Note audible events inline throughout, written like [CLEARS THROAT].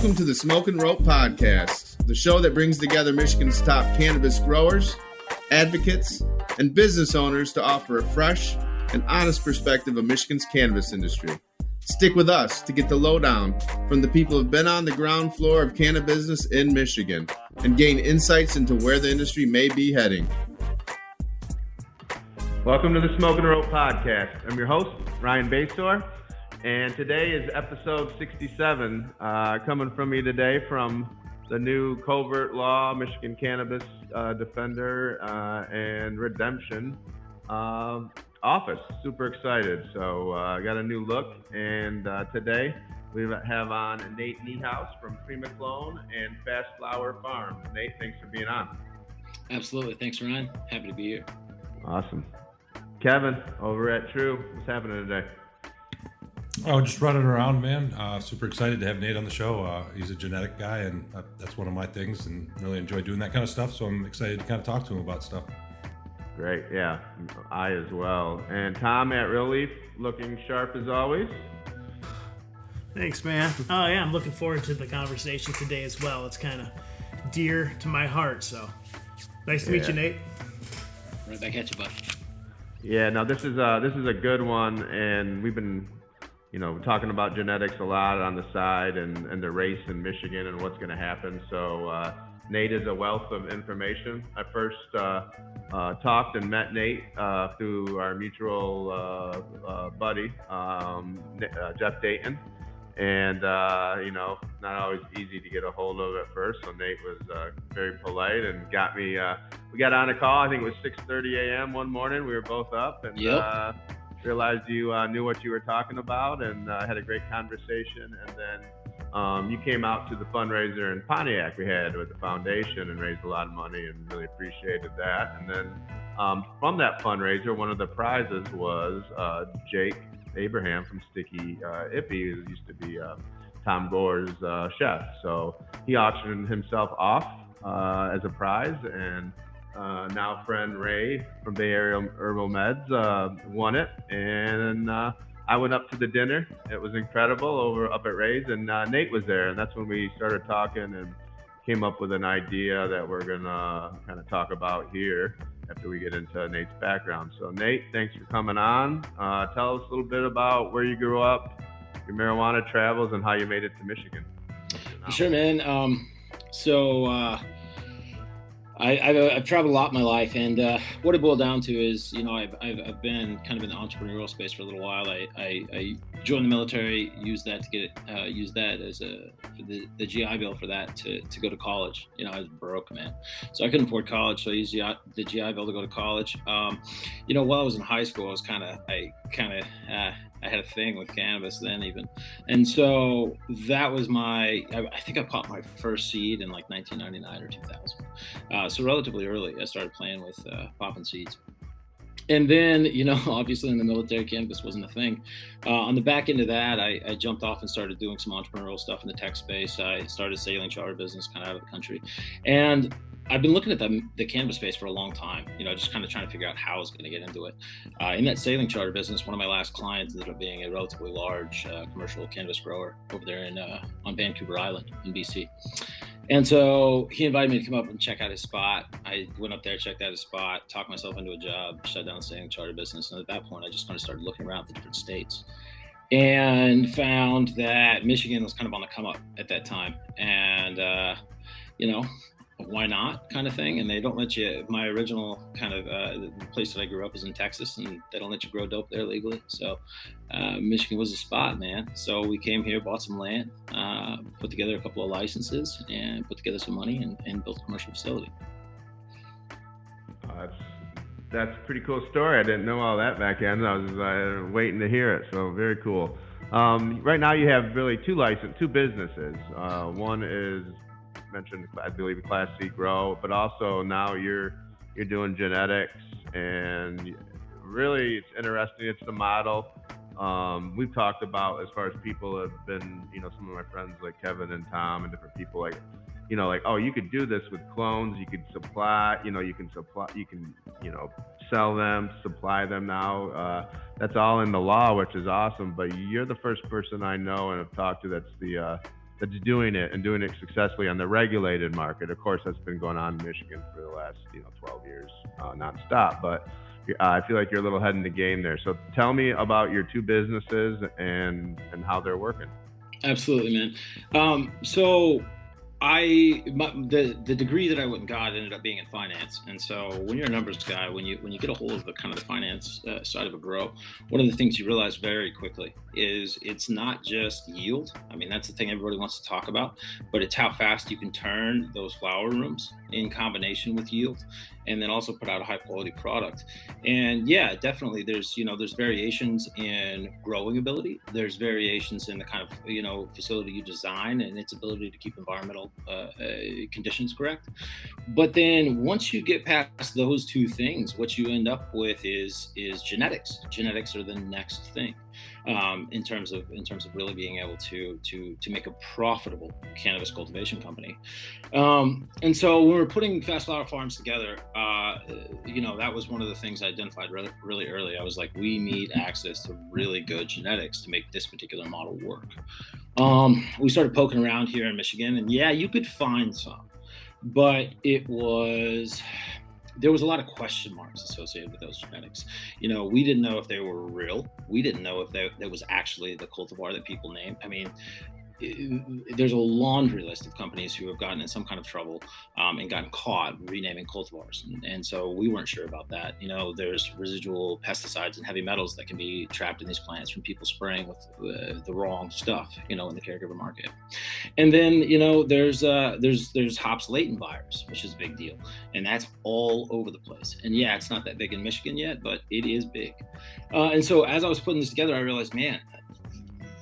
Welcome to the Smoke and Rope Podcast, the show that brings together Michigan's top cannabis growers, advocates, and business owners to offer a fresh and honest perspective of Michigan's cannabis industry. Stick with us to get the lowdown from the people who've been on the ground floor of cannabis business in Michigan and gain insights into where the industry may be heading. Welcome to the Smoke and Rope Podcast. I'm your host, Ryan Basore, and today is episode 67. Uh, coming from me today from the new Covert Law, Michigan Cannabis uh, Defender, uh, and Redemption uh, office. Super excited. So I uh, got a new look, and uh, today we have on Nate Niehaus from Prima Clone and Fast Flower Farm. Nate, thanks for being on. Absolutely. Thanks, Ryan. Happy to be here. Awesome. Kevin over at Truu, what's happening today? Oh, just running around, man. Uh, super excited to have Nate on the show. Uh, he's a genetic guy, and uh, that's one of my things, and really enjoy doing that kind of stuff. So I'm excited to kind of talk to him about stuff. Great, yeah, I as well. And Tom at Real Leaf, looking sharp as always. Thanks, man. Oh yeah, I'm looking forward to the conversation today as well. It's kind of dear to my heart. So nice to yeah. meet you, Nate. Right back at you, bud. Yeah, now this is a, uh, this is a good one, and we've been, you know, we're talking about genetics a lot on the side and, and the race in Michigan and what's going to happen. So uh, Nate is a wealth of information. I first uh, uh talked and met Nate uh, through our mutual uh, buddy um, Jeff Dayton and uh, you know, not always easy to get a hold of at first. So Nate was uh, very polite and got me. Uh, we got on a call. I think it was 6:30 a.m. one morning. We were both up and yep. Uh, realized you uh, knew what you were talking about and uh, had a great conversation. And then um, you came out to the fundraiser in Pontiac we had with the foundation and raised a lot of money and really appreciated that. And then um, from that fundraiser, one of the prizes was Jake Abraham from Sticky uh, Ippy, who used to be uh, Tom Gores' uh, chef. So he auctioned himself off uh, as a prize, and uh, now friend Ray from Bay Area Herbal Meds uh, won it. And I went up to the dinner. It was incredible over up at Ray's, and Nate was there, and that's when we started talking and came up with an idea that we're gonna kind of talk about here after we get into Nate's background. So, Nate, thanks for coming on. Uh, tell us a little bit about where you grew up, your marijuana travels, and how you made it to Michigan. Sure, man. Um, so, uh, I, have I've traveled a lot in my life, and uh, what it boiled down to is, you know, I've, I've, I've, been kind of in the entrepreneurial space for a little while. I, I, I joined the military, used that to get uh, used that as a the, the GI Bill for that to, to go to college. You know, I was broke, man, so I couldn't afford college, so I used the, the GI Bill to go to college. Um, you know, while I was in high school, I was kind of I kind of uh, I had a thing with cannabis then even, and so that was my. I, I think I popped my first seed in like 1999 or 2000. Uh, so relatively early, I started playing with uh, popping seeds. And then, you know, [LAUGHS] obviously in the military, cannabis wasn't a thing. Uh, on the back end of that, I, I, jumped off and started doing some entrepreneurial stuff in the tech space. I started sailing charter business kind of out of the country. And I've been looking at the, the space for a long time, you know, just kind of trying to figure out how I was going to get into it. Uh, in that sailing charter business, one of my last clients ended up being a relatively large uh, commercial cannabis grower over there in uh, on Vancouver Island in BC. And so he invited me to come up and check out his spot. I went up there, checked out his spot, talked myself into a job, shut down the sailing charter business. And at that point, I just kind of started looking around the different states and found that Michigan was kind of on the come up at that time. And, uh, you know, why not kind of thing. And they don't let you my original kind of uh, the place that i grew up is in texas and they don't let you grow dope there legally. So uh, michigan was a spot man. So we came here bought some land uh, put together a couple of licenses and put together some money and, and built a commercial facility. Uh, that's that's a pretty cool story. I didn't know all that back then. I was uh, waiting to hear it. So very cool. Um, right now you have really two license two businesses. Uh, one is mentioned, I believe, Class C grow, but also now you're you're doing genetics, and really it's interesting. It's the model. Um, we've talked about as far as people have been, you know, some of my friends like Kevin and Tom and different people like, you know, like, oh, you could do this with clones. You could supply, you know, you can supply, you can, you know, sell them, supply them now. Uh, that's all in the law, which is awesome. But you're the first person I know and have talked to that's the uh, that's doing it and doing it successfully on the regulated market. Of course, that's been going on in Michigan for the last you know 12 years uh, nonstop. But uh, I feel like you're a little ahead in the game there. So tell me about your two businesses and and how they're working. Absolutely, man. Um, so I my, the the degree that I went and got ended up being in finance, and so when you're a numbers guy, when you when you get a hold of the kind of the finance uh, side of a grow, one of the things you realize very quickly is it's not just yield. I mean, that's the thing everybody wants to talk about, but it's how fast you can turn those flower rooms in combination with yield and then also put out a high quality product. And yeah, definitely there's, you know, there's variations in growing ability. There's variations in the kind of, you know, facility you design and its ability to keep environmental uh, uh, conditions correct. But then once you get past those two things, what you end up with is is genetics. Genetics are the next thing um, in terms of in terms of really being able to to to make a profitable cannabis cultivation company. Um, and so when we were putting Fast Flower Farms together, uh, you know that was one of the things I identified really, really early. I was like, we need access to really good genetics to make this particular model work. Um, we started poking around here in Michigan, and yeah, you could find some, but it was there was a lot of question marks associated with those genetics. You know, we didn't know if they were real. We didn't know if there was actually the cultivar that people named. I mean, there's a laundry list of companies who have gotten in some kind of trouble um, and gotten caught renaming cultivars, and, and, so we weren't sure about that. You know, there's residual pesticides and heavy metals that can be trapped in these plants from people spraying with uh, the wrong stuff. You know, in the caregiver market, and then you know there's uh, there's there's hops latent virus, which is a big deal, and that's all over the place. And yeah, it's not that big in Michigan yet, but it is big. Uh, and so as I was putting this together, I realized, man,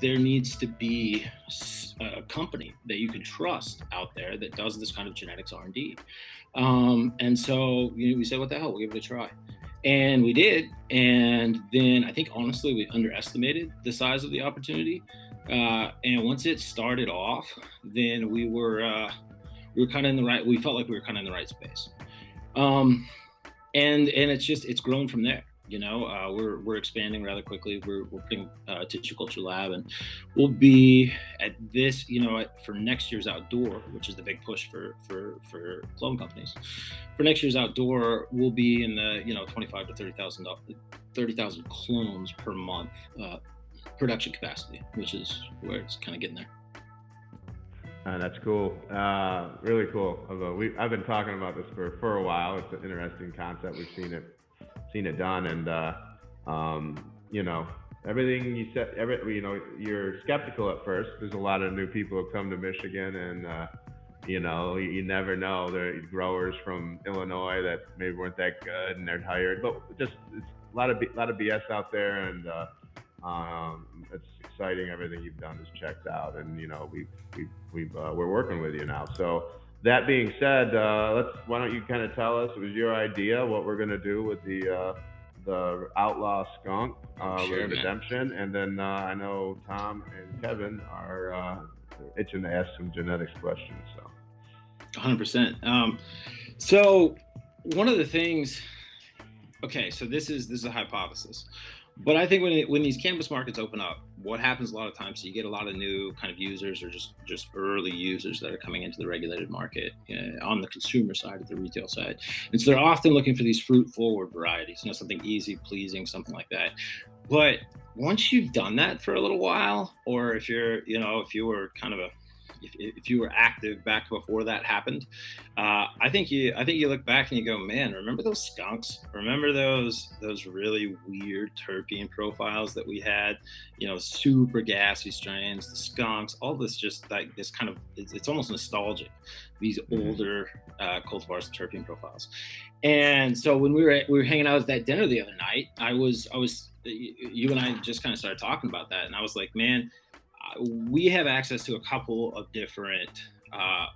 there needs to be a company that you can trust out there that does this kind of genetics R&D. Um, and so you know, we said, what the hell, we'll give it a try. And we did. And then I think honestly, we underestimated the size of the opportunity. Uh, and once it started off, then we were, uh, we were kind of in the right, we felt like we were kind of in the right space. Um, and, and it's just, it's grown from there. You know, uh, we're we're expanding rather quickly. We're we're putting uh, tissue culture lab, and we'll be at this. You know, for next year's outdoor, which is the big push for for for clone companies. For next year's outdoor, we'll be in the you know twenty five to thirty thousand thirty thousand clones per month uh, production capacity, which is where it's kind of getting there. Uh, that's cool. Uh, really cool. Although we, I've been talking about this for, for a while. It's an interesting concept. We've seen it seen it done, and uh, um, you know everything you said. Every you know you're skeptical at first. There's a lot of new people who come to Michigan, and uh, you know you, you never know. There are growers from Illinois that maybe weren't that good, and they're tired. But just it's a lot of a lot of BS out there, and uh, um, it's exciting. Everything you've done is checked out, and you know we we we uh, we're working with you now. So that being said, uh, let's why don't you kind of tell us? It was your idea what we're gonna do with the uh, the outlaw skunk uh, sure, redemption, and then uh, I know Tom and Kevin are uh, itching to ask some genetics questions. So, 100. percent um, So one of the things. Okay, so this is this is a hypothesis. But I think when it, when these cannabis markets open up, what happens a lot of times, you get a lot of new kind of users or just just early users that are coming into the regulated market on the consumer side of the retail side, and so they're often looking for these fruit forward varieties, you know, something easy, pleasing, something like that. But once you've done that for a little while, or if you're, you know, if you were kind of a if, if you were active back before that happened, uh, I think you I think you look back and you go, man, remember those skunks? Remember those those really weird terpene profiles that we had? You know, super gassy strains, the skunks, all this just like this kind of it's, it's almost nostalgic. These mm-hmm. older uh, cultivars terpene profiles. And so when we were we were hanging out at that dinner the other night, I was I was you and I just kind of started talking about that, and I was like, man we have access to a couple of different uh,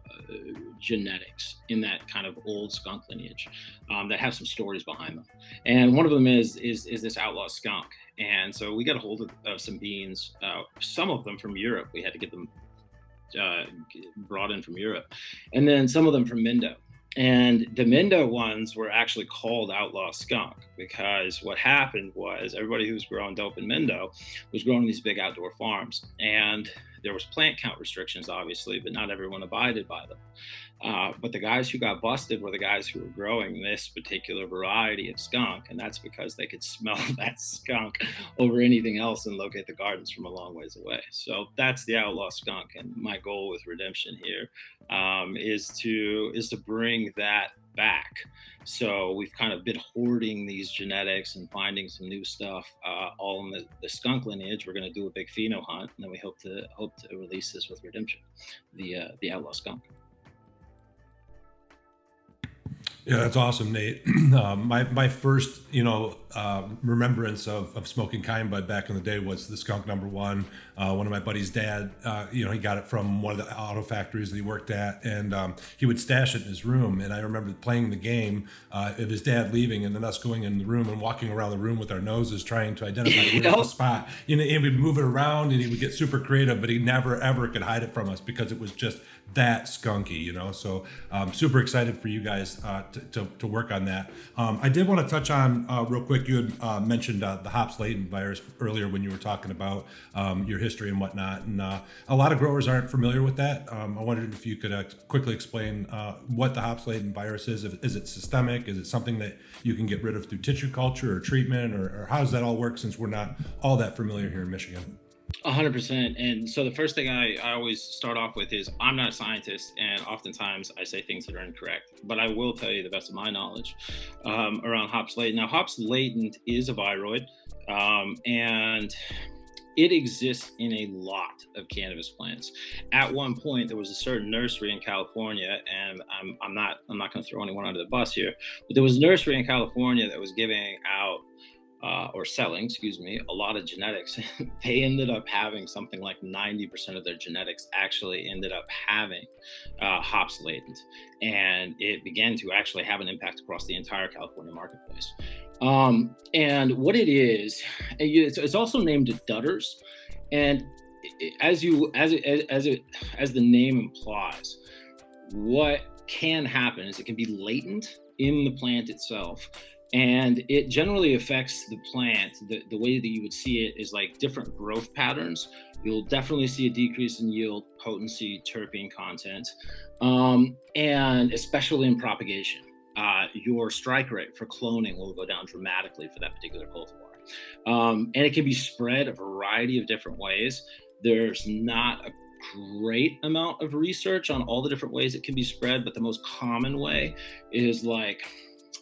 genetics in that kind of old skunk lineage um, that have some stories behind them. And one of them is is, is this outlaw skunk. And so we got a hold of, of some beans, uh, some of them from Europe. We had to get them uh, brought in from Europe, and then some of them from Mendo. And the Mendo ones were actually called Outlaw Skunk because what happened was everybody who was growing dope in Mendo was growing these big outdoor farms. And there was plant count restrictions, obviously, but not everyone abided by them. Uh, but the guys who got busted were the guys who were growing this particular variety of skunk, and that's because they could [LAUGHS] smell [LAUGHS] that skunk over anything else and locate the gardens from a long ways away. So that's the outlaw skunk, and my goal with Redemption here um, is to is to bring that back. So we've kind of been hoarding these genetics and finding some new stuff, uh, all in the, the skunk lineage. We're going to do a big pheno hunt, and then we hope to hope to release this with Redemption, the uh, the outlaw skunk. Yeah, that's awesome, Nate. [CLEARS THROAT] um, my my first, you know, uh, remembrance of, of smoking kind bud back in the day was the skunk number one. Uh, one of my buddy's dad, uh, you know, he got it from one of the auto factories that he worked at, and um, he would stash it in his room. And I remember playing the game uh, of his dad leaving, and then us going in the room and walking around the room with our noses trying to identify where's [LAUGHS] the spot. You know, and we'd move it around, and he would get super creative, but he never ever could hide it from us because it was just that skunky, you know. So I'm um, super excited for you guys uh, to, to, to, work on that. Um, I did want to touch on uh, real quick. You had uh, mentioned uh, the hops latent virus earlier when you were talking about um, your history and whatnot, and uh, a lot of growers aren't familiar with that. Um, I wondered if you could uh, quickly explain what the hops latent virus is. Is it systemic? Is it something that you can get rid of through tissue culture or treatment, or, or how does that all work? Since we're not all that familiar here in Michigan. Hundred percent. And so the first thing I, I always start off with is I'm not a scientist, and oftentimes I say things that are incorrect. But I will tell you the best of my knowledge um, around hops latent. Now, hops latent is a viroid, um, and it exists in a lot of cannabis plants. At one point, there was a certain nursery in California, and I'm, I'm not I'm not going to throw anyone under the bus here, but there was a nursery in California that was giving out uh, or selling, excuse me, a lot of genetics. [LAUGHS] they ended up having something like 90% of their genetics actually ended up having uh, hops latent. And it began to actually have an impact across the entire California marketplace. Um, and what it is, it's, also named Dudders. And as you as it as it as the name implies, what can happen is it can be latent in the plant itself and it generally affects the plant. The, the way that you would see it is like different growth patterns. You'll definitely see a decrease in yield potency terpene content um, and especially in propagation. Uh, your strike rate for cloning will go down dramatically for that particular cultivar. Um, and it can be spread a variety of different ways. There's not a great amount of research on all the different ways it can be spread but the most common way is like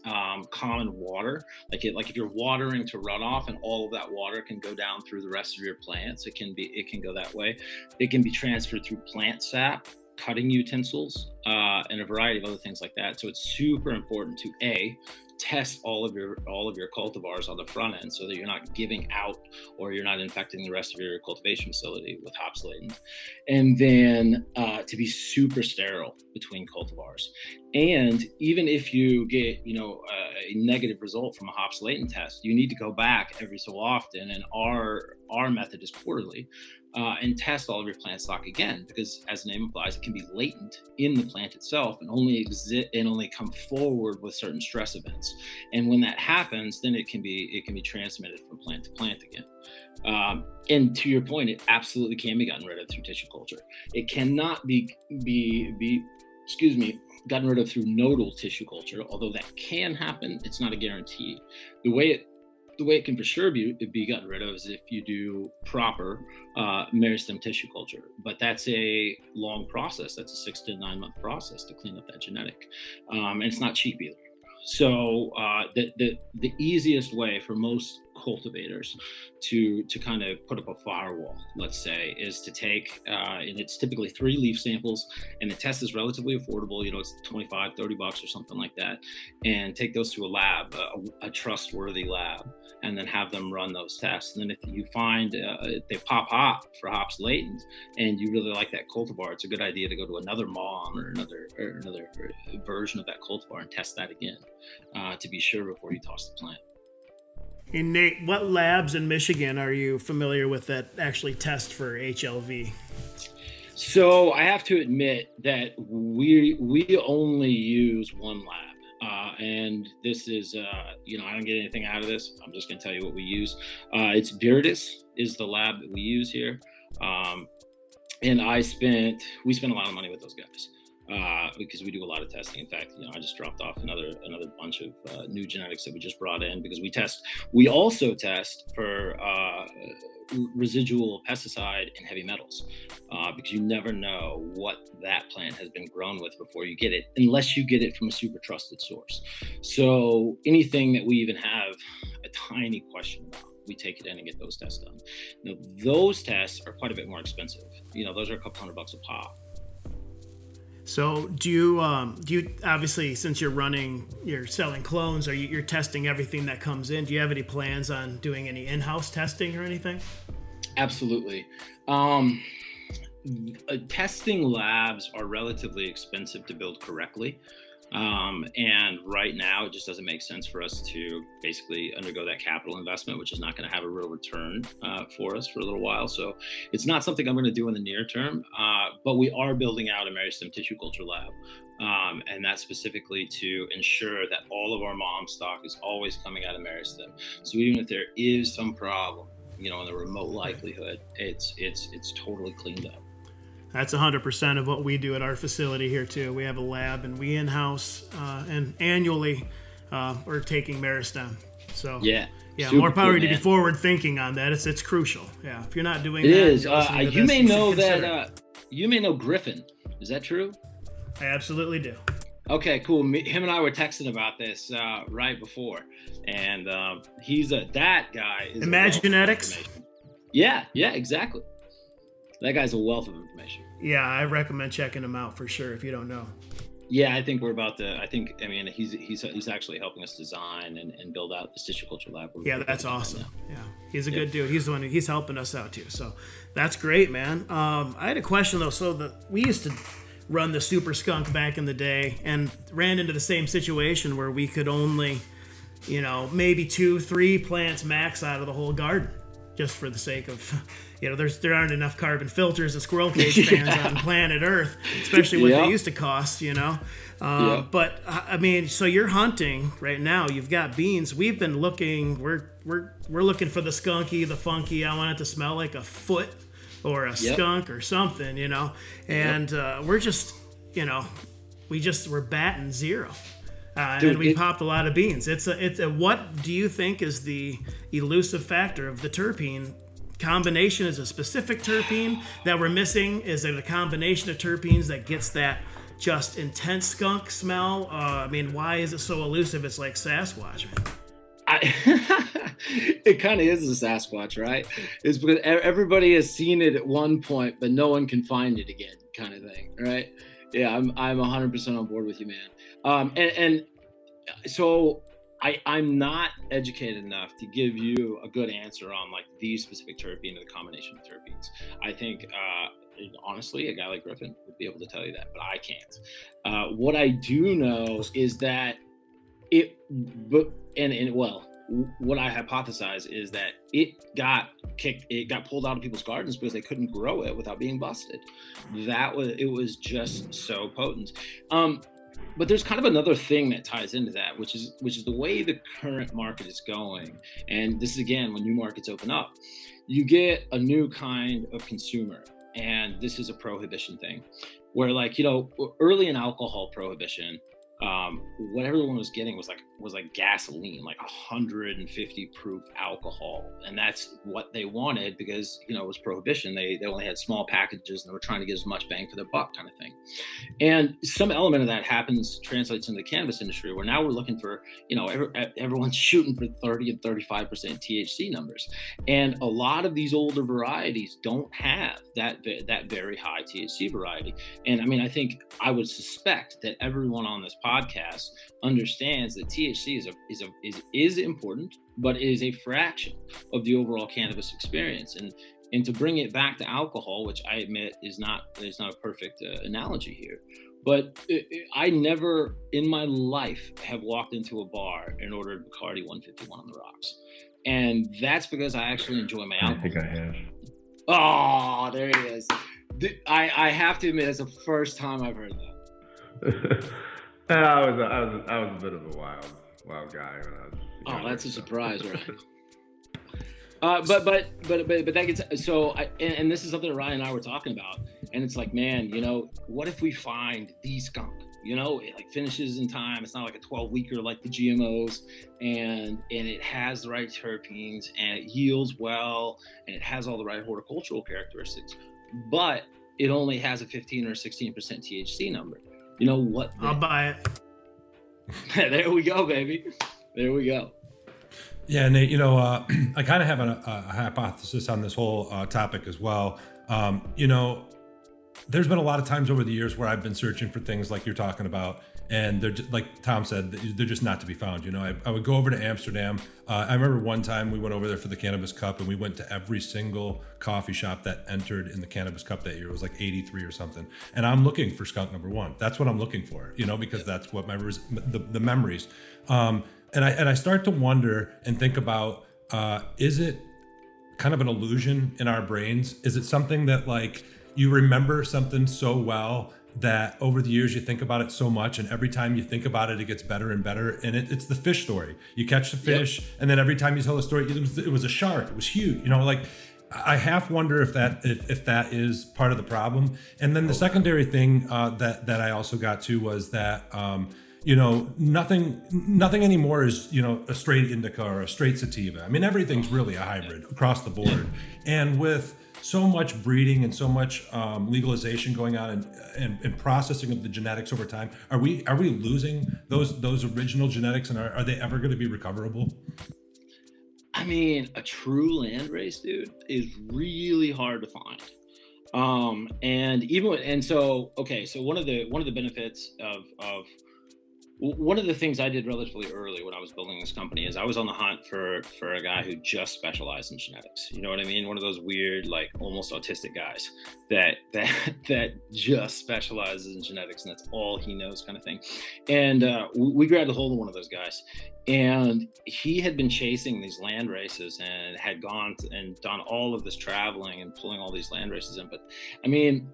um, common water. Like it, like if you're watering to runoff and all of that water can go down through the rest of your plants, it can be it can go that way. It can be transferred through plant sap, cutting utensils, uh, and a variety of other things like that. So it's super important to a test all of your all of your cultivars on the front end so that you're not giving out or you're not infecting the rest of your cultivation facility with hops latent and then uh, to be super sterile between cultivars and even if you get you know a negative result from a hops latent test you need to go back every so often and our our method is quarterly uh, and test all of your plant stock again because as the name implies it can be latent in the plant itself and only exist and only come forward with certain stress events. And when that happens then it can be it can be transmitted from plant to plant again. Um, and to your point it absolutely can be gotten rid of through tissue culture. It cannot be be be excuse me gotten rid of through nodal tissue culture although that can happen. It's not a guarantee. The way it the way it can for sure be, be gotten rid of is if you do proper uh, meristem tissue culture. But that's a long process. That's a six to nine month process to clean up that genetic. Um, and it's not cheap either. So uh, the, the the easiest way for most cultivators to to kind of put up a firewall let's say is to take uh, and it's typically three leaf samples and the test is relatively affordable you know it's 25 30 bucks or something like that and take those to a lab a, a trustworthy lab and then have them run those tests. And then if you find uh, they pop hot for hops latent and you really like that cultivar it's a good idea to go to another mom or another or another version of that cultivar and test that again uh, to be sure before you toss the plant and Nate, what labs in Michigan are you familiar with that actually test for HLV? So I have to admit that we we only use one lab, uh, and this is uh, you know I don't get anything out of this. I'm just going to tell you what we use. Uh, it's Viridis is the lab that we use here. Um, and I spent we spent a lot of money with those guys uh, because we do a lot of testing. In fact, you know, I just dropped off another another bunch of uh, new genetics that we just brought in because we test. We also test for uh, residual pesticide and heavy metals uh, because you never know what that plant has been grown with before you get it, unless you get it from a super trusted source. So anything that we even have a tiny question about we take it in and get those tests done. Now, those tests are quite a bit more expensive. You know, those are a couple hundred bucks a pop. So do you um, do you obviously since you're running you're selling clones are you you're testing everything that comes in? Do you have any plans on doing any in-house testing or anything? Absolutely. Um, uh, testing labs are relatively expensive to build correctly. Um, and right now, it just doesn't make sense for us to basically undergo that capital investment, which is not going to have a real return uh, for us for a little while. So it's not something I'm going to do in the near term. Uh, but we are building out a Meristem tissue culture lab. Um, and that's specifically to ensure that all of our mom stock is always coming out of Meristem. So even if there is some problem, you know, in the remote likelihood, it's it's it's totally cleaned up. That's 100% of what we do at our facility here, too. We have a lab and we in house uh, and annually uh, we're taking Meristem. So, yeah. Yeah, more power cool, to be forward thinking on that. It's it's crucial. Yeah, if you're not doing it that, is. Uh, you may know that. Uh, you may know Griffin. Is that true? I absolutely do. Okay, cool. Me, him and I were texting about this uh, right before, and um, he's a that guy. Is Imaginetics. Yeah, yeah, exactly. That guy's a wealth of information. Yeah, I recommend checking him out for sure if you don't know. Yeah, I think we're about to. I think I mean he's he's he's actually helping us design and, and build out the tissue culture lab. We're yeah, that's awesome. Yeah, he's a good dude. He's the one. He's helping us out too. So that's great, man. Um, I had a question though. So the we used to run the super skunk back in the day and ran into the same situation where we could only, you know, maybe two, three plants max out of the whole garden, just for the sake of [LAUGHS] you know, there's there aren't enough carbon filters and squirrel [LAUGHS] cage fans yeah. on planet Earth, especially what yep. they used to cost. You know, uh, yep. but I mean, so you're hunting right now. You've got beans. We've been looking. We're we're we're looking for the skunky, the funky. I want it to smell like a foot or a yep. skunk or something. You know, and uh, we're just you know, we just we're batting zero. Uh, Dude, and we it, popped a lot of beans. It's a, it's a, what do you think is the elusive factor of the terpene combination is a specific terpene that we're missing? Is it a combination of terpenes that gets that just intense skunk smell? Uh, I mean, why is it so elusive? It's like Sasquatch. I, [LAUGHS] it kind of is a Sasquatch, right? It's because everybody has seen it at one point, but no one can find it again, kind of thing, right? Yeah, I'm I'm 100% on board with you, man. Um, and, and so I, I'm not educated enough to give you a good answer on like these specific terpene or the combination of terpenes. I think uh, honestly, a guy like Griffin would be able to tell you that, but I can't. Uh, what I do know is that it, but and and well, what I hypothesize is that it got kicked, it got pulled out of people's gardens because they couldn't grow it without being busted. That was it was just so potent. Um, but there's kind of another thing that ties into that, which is which is the way the current market is going. And this is again when new markets open up, you get a new kind of consumer, and this is a prohibition thing, where like you know early in alcohol prohibition, um, what everyone was getting was like was like gasoline, like 150 proof alcohol, and that's what they wanted because you know it was prohibition. They they only had small packages and they were trying to get as much bang for their buck, kind of thing. And some element of that happens translates into the cannabis industry, where now we're looking for you know every, everyone's [LAUGHS] shooting for 30 and 35 percent THC numbers, and a lot of these older varieties don't have that that very high THC variety. And I mean, I think I would suspect that everyone on this podcast understands that THC is a, is a, is is important, but it is a fraction of the overall cannabis experience. And and to bring it back to alcohol, which I admit is not is not a perfect uh, analogy here, but it, it, I never in my life have walked into a bar and ordered Bacardi 151 on the rocks, and that's because I actually enjoy my alcohol. I think I have. Oh, there he is. I I have to admit, it's the first time I've heard that. [LAUGHS] [LAUGHS] I was, I was, I was a bit of a wild, wild guy when I was. Oh, that's a surprise, right? [LAUGHS] Uh, but, but but but but that gets so. I, and, and, this is something that Ryan and I were talking about, and it's like, man, you know, what if we find the skunk? You know, it like finishes in time. It's not like a 12 weeker like the GMOs, and and it has the right terpenes, and it yields well, and it has all the right horticultural characteristics, but it only has a 15 or 16 percent THC number. You know what? I'll buy it. [LAUGHS] there we go, baby. There we go. Yeah, Nate. You know, uh, [CLEARS THROAT] I kind of have a, a, hypothesis on this whole uh, topic as well. Um, you know, there's been a lot of times over the years where I've been searching for things like you're talking about, and they're just, like Tom said, they're just not to be found. You know, I, I would go over to Amsterdam. Uh, I remember one time we went over there for the Cannabis Cup, and we went to every single coffee shop that entered in the Cannabis Cup that year. It was like 83 or something, and I'm looking for skunk number one. That's what I'm looking for. You know, because that's what my the, the memories. Um, and I and I start to wonder and think about uh, is it kind of an illusion in our brains? Is it something that like you remember something so well that over the years you think about it so much and every time you think about it it gets better and better and it, it's the fish story. You catch the fish yep. and then every time you tell the story it was, it was, a shark it was huge you know like i half wonder if that if, if that is part of the problem. And then the secondary thing uh, that that i also got to was that um, you know nothing nothing anymore is you know a straight indica or a straight sativa. I mean everything's really a hybrid across the board. And with so much breeding and so much um, legalization going on and, and, and, processing of the genetics over time. Are we are we losing those those original genetics and are, are they ever going to be recoverable? I mean a true land race dude is really hard to find. Um and even and so okay so one of the one of the benefits of of one of the things I did relatively early when I was building this company is I was on the hunt for for a guy who just specialized in genetics. You know what I mean? One of those weird, like almost autistic guys that [LAUGHS] that that just specializes in genetics and that's all he knows, kind of thing. And uh, we grabbed a hold of one of those guys, and he had been chasing these land races and had gone and done all of this traveling and pulling all these land races in. But I mean,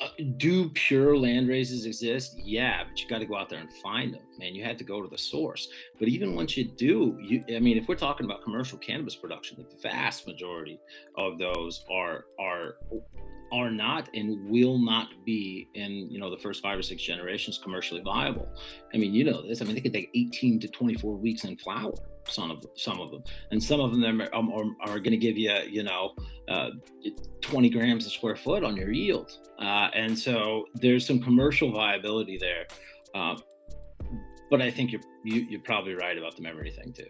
uh, do pure land races exist? Yeah, but you got to go out there and find them, man. You have to go to the source. But even once you do, you I mean, if we're talking about commercial cannabis production, the vast majority of those are are are not and will not be in you know the first five or six generations commercially viable. I mean, you know this. I mean, they could take 18 to 24 weeks in flower some of some of them, and some of them are, are, are going to give you you know uh, 20 grams a square foot on your yield, uh, and so there's some commercial viability there. Uh, but I think you're you, are you are probably right about the memory thing too.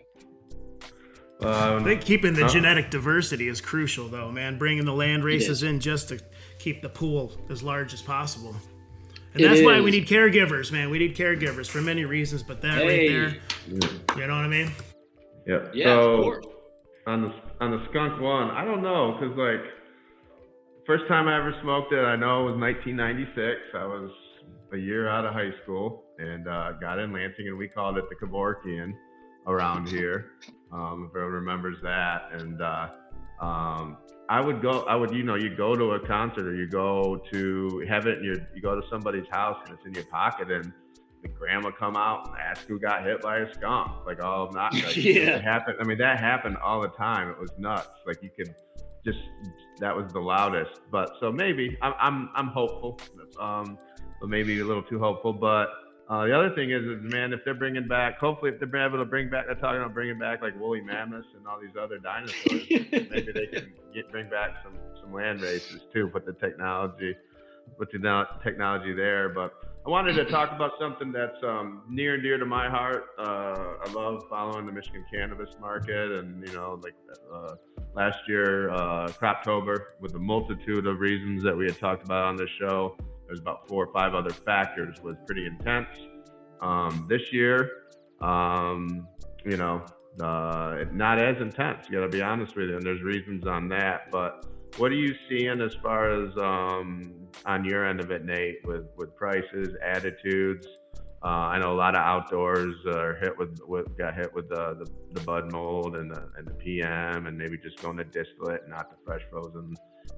Um, I think keeping the genetic diversity is crucial, though, man. Bringing the land races in just to keep the pool as large as possible. And that's why we need caregivers, man. We need caregivers for many reasons, but that hey. right there, you know what I mean? Yeah. Yeah. So on the on the skunk one, I don't know, cause like first time I ever smoked it, I know it was 1996. I was a year out of high school and uh, got in Lansing, and we called it the Kevorkian around [LAUGHS] here. Um, if everyone remembers that, and uh, um, I would go. I would, you know, you go to a concert or you go to have it. You you go to somebody's house and it's in your pocket, and the grandma come out and ask who got hit by a skunk. Like, oh, not like, [LAUGHS] yeah. It happened. I mean, that happened all the time. It was nuts. Like you could just that was the loudest. But so maybe I'm I'm I'm hopeful. Um, but maybe a little too hopeful. But uh, the other thing is, is man, if they're bringing back, hopefully, if they're able to bring back, they're talking about bringing back like woolly mammoths and all these other dinosaurs. [LAUGHS] maybe they can get bring back some some land races too. Put the technology, put the technology there. But I wanted to talk about something that's um, near and dear to my heart. Uh, I love following the Michigan cannabis market, and you know, like uh, last year, uh, Croptober, with a multitude of reasons that we had talked about on this show. There's about four or five other factors. Was pretty intense. Um, this year, um, you know, uh, not as intense. You got to be honest with you, and there's reasons on that, but what are you seeing as far as um, on your end of it, Nate, with with prices, attitudes? Uh, I know a lot of outdoors are hit with, with got hit with the, the, the bud mold and the and the PM, and maybe just going to distillate, not the fresh frozen.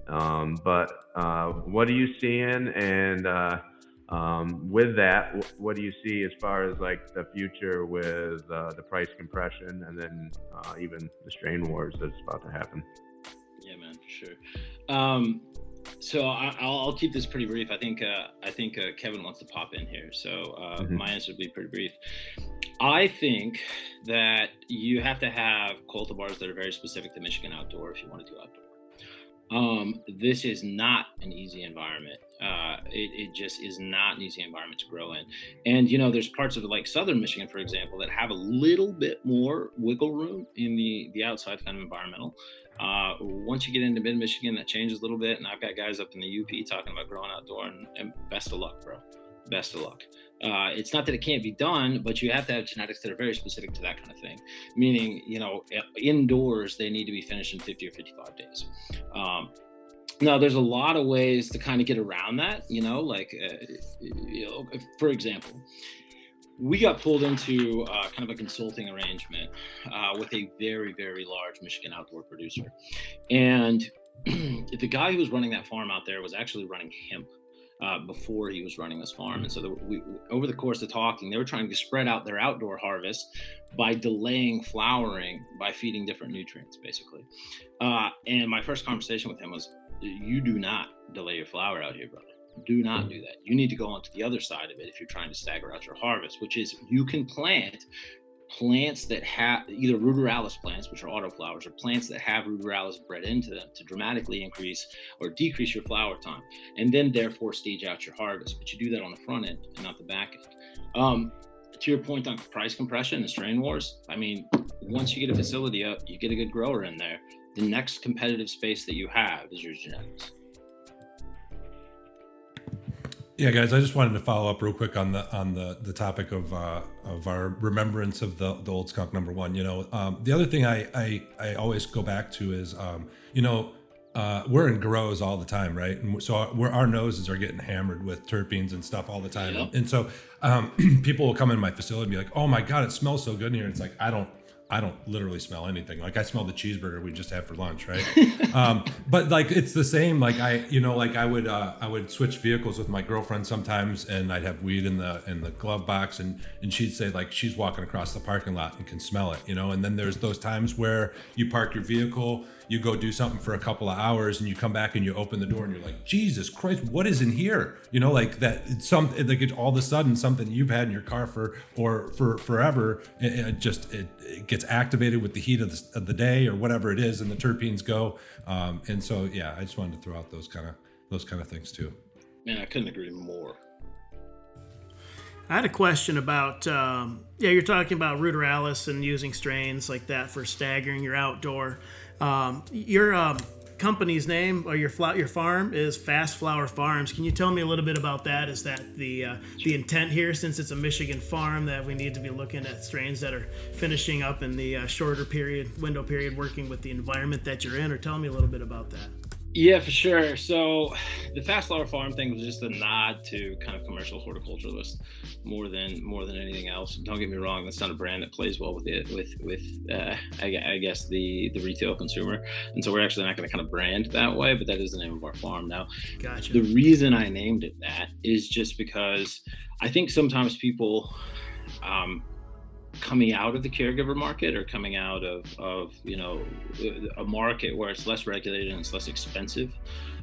Um, but uh, what are you seeing? And uh, Um, with that, what do you see as far as like the future with uh, the price compression and then uh, even the strain wars that's about to happen? Yeah, man, for sure. Um, so I, will keep this pretty brief. I think uh, I think uh, Kevin wants to pop in here, so uh, mm-hmm. my answer will be pretty brief. I think that you have to have cultivars that are very specific to Michigan outdoor if you want to do outdoor. Um, this is not an easy environment. Uh, it, it, just is not an easy environment to grow in. And, you know, there's parts of like Southern Michigan, for example, that have a little bit more wiggle room in the, the outside kind of environmental. Uh, once you get into mid Michigan, that changes a little bit. And I've got guys up in the UP talking about growing outdoor and, and best of luck, bro. Best of luck. Uh, it's not that it can't be done, but you have to have genetics that are very specific to that kind of thing. Meaning, you know, indoors they need to be finished in 50 or 55 days. Um, now, there's a lot of ways to kind of get around that. You know, like, uh, you know, for example, we got pulled into uh, kind of a consulting arrangement uh, with a very, very large Michigan outdoor producer, and [CLEARS THROAT] the guy who was running that farm out there was actually running hemp uh, before he was running this farm. And so the, we, over the course of talking, they were trying to spread out their outdoor harvest by delaying flowering by feeding different nutrients, basically. Uh, and my first conversation with him was, "You do not delay your flower out here, brother. Do not do that. You need to go onto the other side of it if you're trying to stagger out your harvest, which is you can plant plants that have either ruderalis plants, which are autoflowers, or plants that have ruderalis bred into them to dramatically increase or decrease your flower time, and then therefore stage out your harvest. But you do that on the front end and not the back end. Um, to your point on price compression and strain wars, I mean, once you get a facility up, you get a good grower in there. The next competitive space that you have is your genetics. Yeah, guys, I just wanted to follow up real quick on the on the the topic of uh, of our remembrance of the the old skunk number one. You know, um, the other thing I, I I always go back to is, um, you know, uh, we're in grows all the time, right? And so we're, our noses are getting hammered with terpenes and stuff all the time. Yep. And so um, [CLEARS THROAT] people will come in my facility and be like, "Oh my god, it smells so good in here." It's like I don't I don't literally smell anything. Like I smell the cheeseburger we just had for lunch, right? [LAUGHS] um, but like it's the same. Like I, you know, like I would uh, I would switch vehicles with my girlfriend sometimes, and I'd have weed in the in the glove box, and and she'd say like she's walking across the parking lot and can smell it, you know. And then there's those times where you park your vehicle you go do something for a couple of hours and you come back and you open the door and you're like jesus christ what is in here? You know like that it's some like it, all of a sudden something you've had in your car for or for forever it, it just it, it, gets activated with the heat of the, of the, day or whatever it is and the terpenes go. Um, and so yeah i just wanted to throw out those kind of those kind of things too. Man i couldn't agree more. I had a question about, um, yeah, you're talking about ruderalis and using strains like that for staggering your outdoor. Um, your um, company's name or your your farm is Fast Flower Farms. Can you tell me a little bit about that? Is that the uh, the intent here, since it's a Michigan farm, that we need to be looking at strains that are finishing up in the uh, shorter period window period, working with the environment that you're in? Or tell me a little bit about that. Yeah, for sure. So the Fast Flower Farm thing was just a nod to kind of commercial horticulturalists more than more than anything else. Don't get me wrong; that's not a brand that plays well with it with with uh, I, I, guess the the retail consumer. And so we're actually not going to kind of brand that way, but that is the name of our farm now. Gotcha. The reason I named it that is just because I think sometimes people um, coming out of the caregiver market or coming out of, of you know a market where it's less regulated and it's less expensive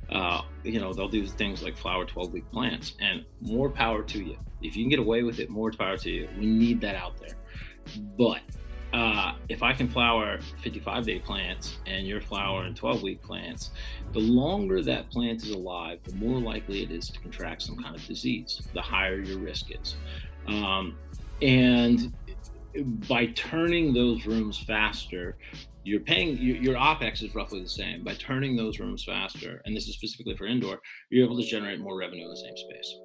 uh, you know they'll do things like flower 12 week plants and more power to you. If you can get away with it more power to you. We need that out there. But uh, if I can flower 55 day plants and you're flowering 12 week plants, the longer that plant is alive, the more likely it is to contract some kind of disease, the higher your risk is. Um, and by turning those rooms faster, you're paying your, opex is roughly the same. By turning those rooms faster, and this is specifically for indoor, you're able to generate more revenue in the same space.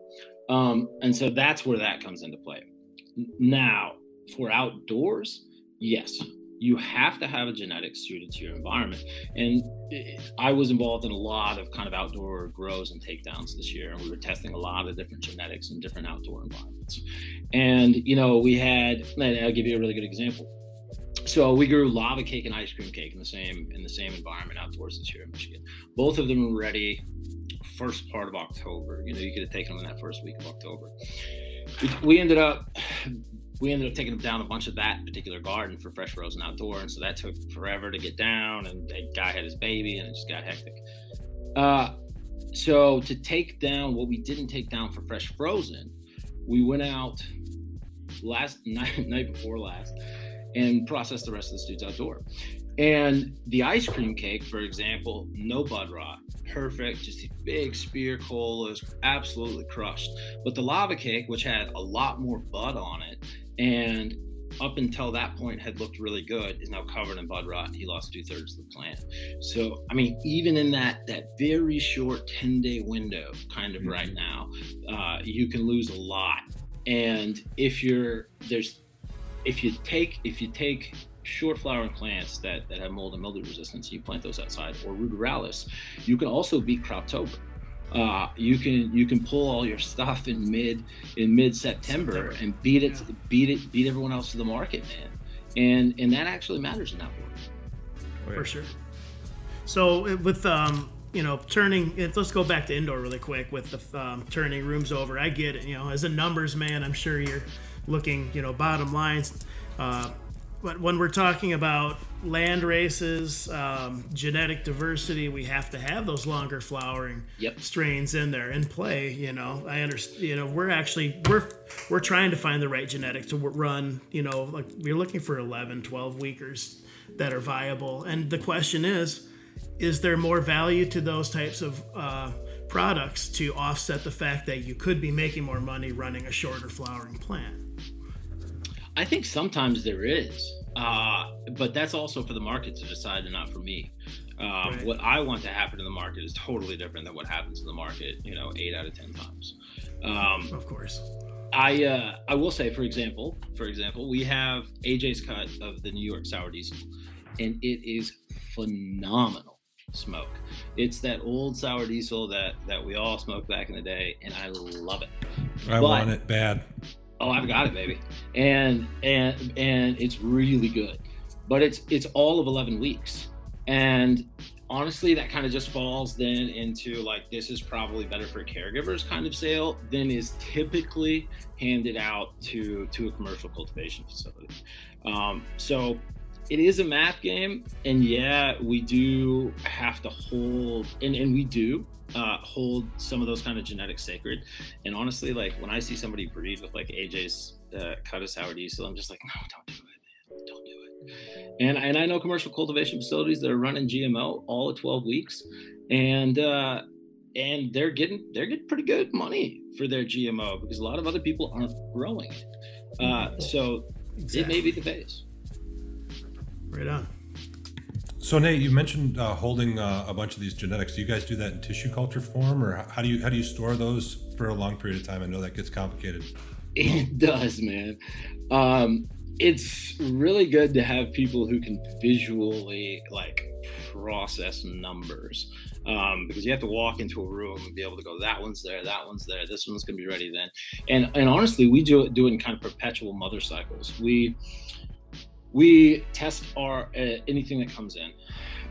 Um, and so that's where that comes into play. Now, for outdoors, yes, you have to have a genetics suited to your environment. And I was involved in a lot of kind of outdoor grows and takedowns this year, and we were testing a lot of different genetics in different outdoor environments. And you know, we had. I'll give you a really good example. So we grew lava cake and ice cream cake in the same in the same environment outdoors this year in Michigan. Both of them were ready first part of October. You know, you could have taken them in that first week of October. We ended up we ended up taking down a bunch of that particular garden for fresh frozen outdoor, and so that took forever to get down. And a guy had his baby, and it just got hectic. Uh, so to take down what we didn't take down for fresh frozen, we went out last [LAUGHS] night, night before last and processed the rest of the dudes outdoor. And the ice cream cake, for example, no bud rot, perfect, just a big spear colas, absolutely crushed. But the lava cake, which had a lot more bud on it, and up until that point had looked really good, is now covered in bud rot. He lost two thirds of the plant. So, I mean, even in that that very short ten day window, kind of mm-hmm. right now, uh, you can lose a lot. And if you're there's if you take if you take short flowering plants that, that have mold and mildew resistance, you plant those outside, or ruderalis, you can also beat croptober. Uh, you can you can pull all your stuff in mid in mid September and beat it yeah. beat it beat everyone else to the market, man. And and that actually matters in that world. For sure. So with um you know turning let's go back to indoor really quick with the um, turning rooms over. I get it. You know as a numbers man, I'm sure you're looking you know bottom lines. Uh, but when we're talking about land races, um, genetic diversity, we have to have those longer flowering yep. strains in there and play. You know, I understand. You know, we're actually we're we're trying to find the right genetics to run. You know, like we're looking for 11, 12 weekers that are viable. And the question is, is there more value to those types of uh, products to offset the fact that you could be making more money running a shorter flowering plant? I think sometimes there is, uh, but that's also for the market to decide and not for me. Um, right. What I want to happen in the market is totally different than what happens in the market. You know, eight out of ten times. Um, of course. I uh, I will say, for example, for example, we have AJ's cut of the New York Sour Diesel, and it is phenomenal smoke. It's that old sour diesel that that we all smoked back in the day, and I love it. I but, want it bad oh i've got it baby. And and and it's really good. But it's it's all of 11 weeks. And honestly that kind of just falls then into like this is probably better for caregivers kind of sale than is typically handed out to to a commercial cultivation facility. Um, so it is a math game and yeah we do have to hold and, and we do uh, hold some of those kind of genetics sacred. And honestly, like when I see somebody breed with like AJ's uh, cut of sour diesel, I'm just like, no, don't do it, man. don't do it. And and I know commercial cultivation facilities that are running GMO all at 12 weeks, and uh, and they're getting they're getting pretty good money for their GMO because a lot of other people aren't growing it. Uh, so exactly. it may be the phase. Right on. So Nate, you mentioned uh, holding uh, a bunch of these genetics. Do you guys do that in tissue culture form, or how do you how do you store those for a long period of time? I know that gets complicated. It does, man. Um, it's really good to have people who can visually like process numbers um, because you have to walk into a room and be able to go that one's there that one's there this one's going to be ready then and and honestly we do it do it in kind of perpetual mother cycles we we test our uh, anything that comes in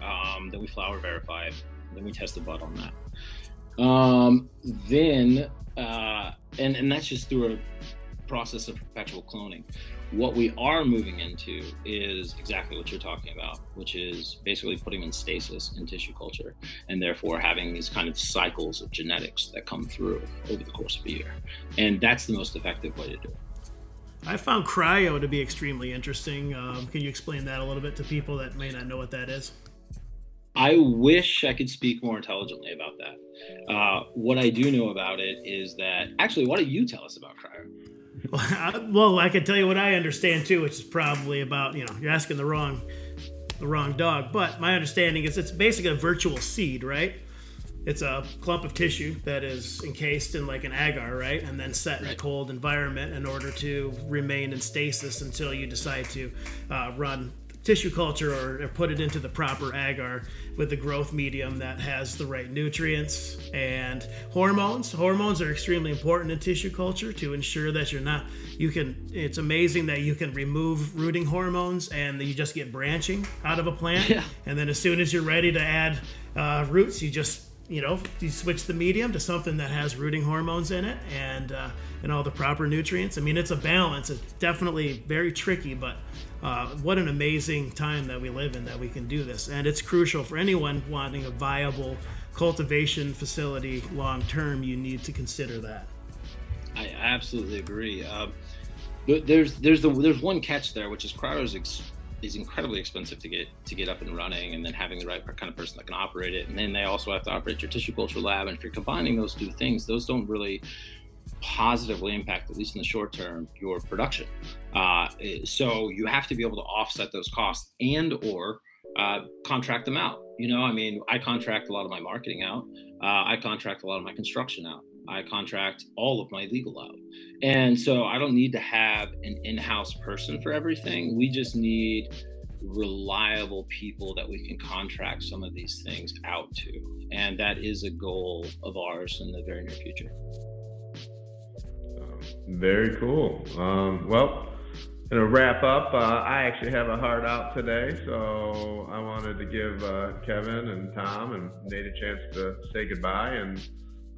um, then we flower verify then we test the bud on that. Um, then uh, and and that's just through a process of perpetual cloning. What we are moving into is exactly what you're talking about which is basically putting in stasis in tissue culture and therefore having these kind of cycles of genetics that come through over the course of a year. And that's the most effective way to do it I found cryo to be extremely interesting. Um, can you explain that a little bit to people that may not know what that is? I wish I could speak more intelligently about that. Uh, what I do know about it is that actually, why don't you tell us about cryo? Well [LAUGHS] I, well, I can tell you what I understand too, which is probably about you know you're asking the wrong the wrong dog. But my understanding is it's basically a virtual seed, right? It's a clump of tissue that is encased in like an agar, right? And then set in a cold environment in order to remain in stasis until you decide to uh, run tissue culture or, or, put it into the proper agar with the growth medium that has the right nutrients and hormones. Hormones are extremely important in tissue culture to ensure that you're not, you can, it's amazing that you can remove rooting hormones and you just get branching out of a plant. Yeah. And then as soon as you're ready to add uh, roots, you just you know, you switch the medium to something that has rooting hormones in it and uh, and all the proper nutrients. I mean, it's a balance. It's definitely very tricky, but uh, what an amazing time that we live in that we can do this. And it's crucial for anyone wanting a viable cultivation facility long term. You need to consider that. I absolutely agree. Um, there's there's the there's one catch there, which is ex- is incredibly expensive to get to get up and running, and then having the right kind of person that can operate it, and then they also have to operate your tissue culture lab. And if you're combining those two things, those don't really positively impact, at least in the short term, your production. Uh, so you have to be able to offset those costs and or uh, contract them out. You know, I mean, I contract a lot of my marketing out. Uh, I contract a lot of my construction out. I contract all of my legal out. And so I don't need to have an in house person for everything. We just need reliable people that we can contract some of these things out to. And that is a goal of ours in the very near future. Very cool. Um, well, to wrap up, uh, I actually have a heart out today, so I wanted to give uh, Kevin and Tom and Nate a chance to say goodbye. And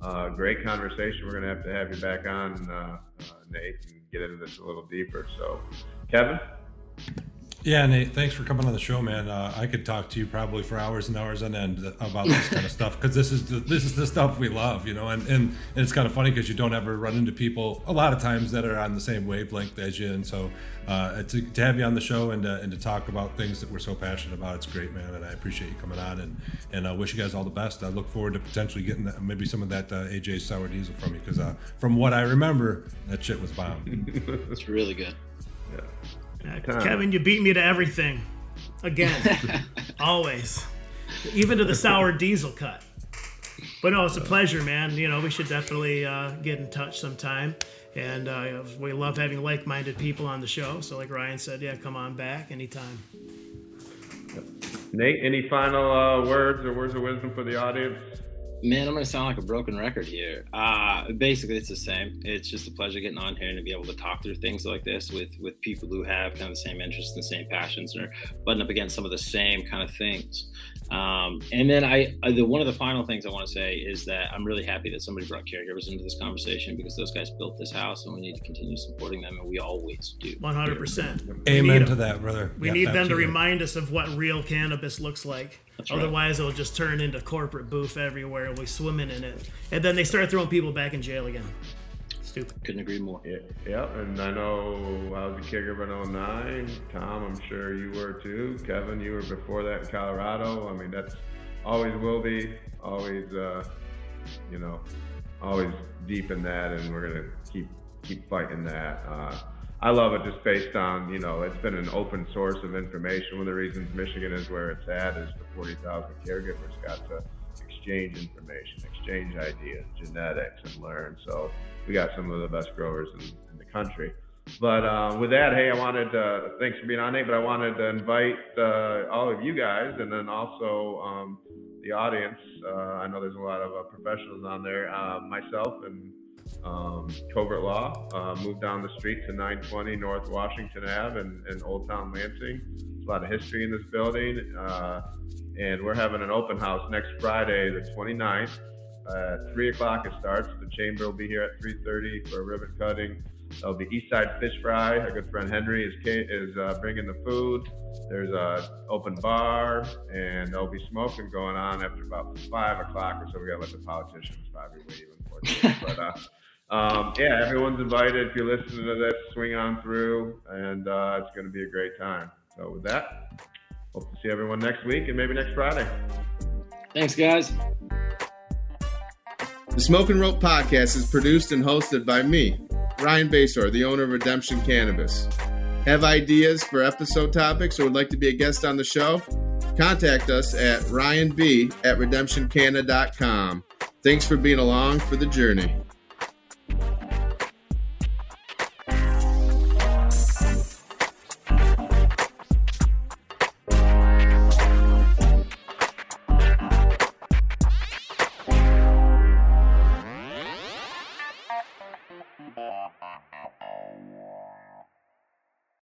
uh, great conversation. We're going to have to have you back on, uh, uh, Nate, and get into this a little deeper. So, Kevin. Yeah, Nate, thanks for coming on the show, man. Uh, I could talk to you probably for hours and hours on end about this kind of [LAUGHS] stuff because this is the, this is the stuff we love, you know. And and, and it's kind of funny because you don't ever run into people a lot of times that are on the same wavelength as you. And so uh, to, to have you on the show and to, and to talk about things that we're so passionate about, it's great, man. And I appreciate you coming on and and I wish you guys all the best. I look forward to potentially getting that, maybe some of that uh, AJ sour diesel from you because uh, from what I remember, that shit was bomb. [LAUGHS] it's really good. Yeah. Uh, Kevin, you beat me to everything. Again. [LAUGHS] Always. Even to the sour diesel cut. But no, it's a pleasure, man. You know, we should definitely uh, get in touch sometime. And uh, we love having like minded people on the show. So, like Ryan said, yeah, come on back anytime. Nate, any final uh, words or words of wisdom for the audience? Man, I'm gonna sound like a broken record here. Uh, basically, it's the same. It's just a pleasure getting on here and to be able to talk through things like this with with people who have kind of the same interests and the same passions and are butting up against some of the same kind of things. Um, and then I, I, the one of the final things I want to say is that I'm really happy that somebody brought caregivers into this conversation because those guys built this house and we need to continue supporting them, and we always do. 100. percent Amen to that, brother. We yeah, need absolutely. them to remind us of what real cannabis looks like. That's Otherwise, right. it'll just turn into corporate booth everywhere. We'll be swimming in it, and then they start throwing people back in jail again. Stupid. Couldn't agree more. Yeah, yeah, and I know I was a caregiver in 09. Tom, I'm sure you were too. Kevin, you were before that in Colorado. I mean, that's always will be, always, uh, you know, always deep in that, and we're gonna keep keep fighting that. Uh, I love it just based on, you know, it's been an open source of information. One of the reasons Michigan is where it's at is the 40,000 caregivers got to exchange information, exchange ideas, genetics, and learn. So we got some of the best growers in, in the country. But uh, with that, hey, I wanted to, thanks for being on, Nate, but I wanted to invite uh, all of you guys and then also um, the audience. Uh, I know there's a lot of uh, professionals on there, uh, myself and um, Covert Law, uh, moved down the street to 920 North Washington Ave in, in Old Town Lansing. There's a lot of history in this building. Uh, and we're having an open house next Friday, the 29th. At 3 o'clock it starts. The chamber will be here at 3.30 for a ribbon cutting. There'll be Eastside Fish Fry. Our good friend Henry is is uh, bringing the food. There's a open bar, and there'll be smoking going on after about five o'clock or so. We got to let the politicians probably leave. [LAUGHS] but uh, um, yeah, everyone's invited. If you're listening to this, swing on through, and uh, it's going to be a great time. So, with that, hope to see everyone next week and maybe next Friday. Thanks, guys. The Smoke and Rope podcast is produced and hosted by me, Ryan Basore, the owner of Redemption Cannabis. Have ideas for episode topics or would like to be a guest on the show? Contact us at ryanb at redemptioncanna.com. Thanks for being along for the journey.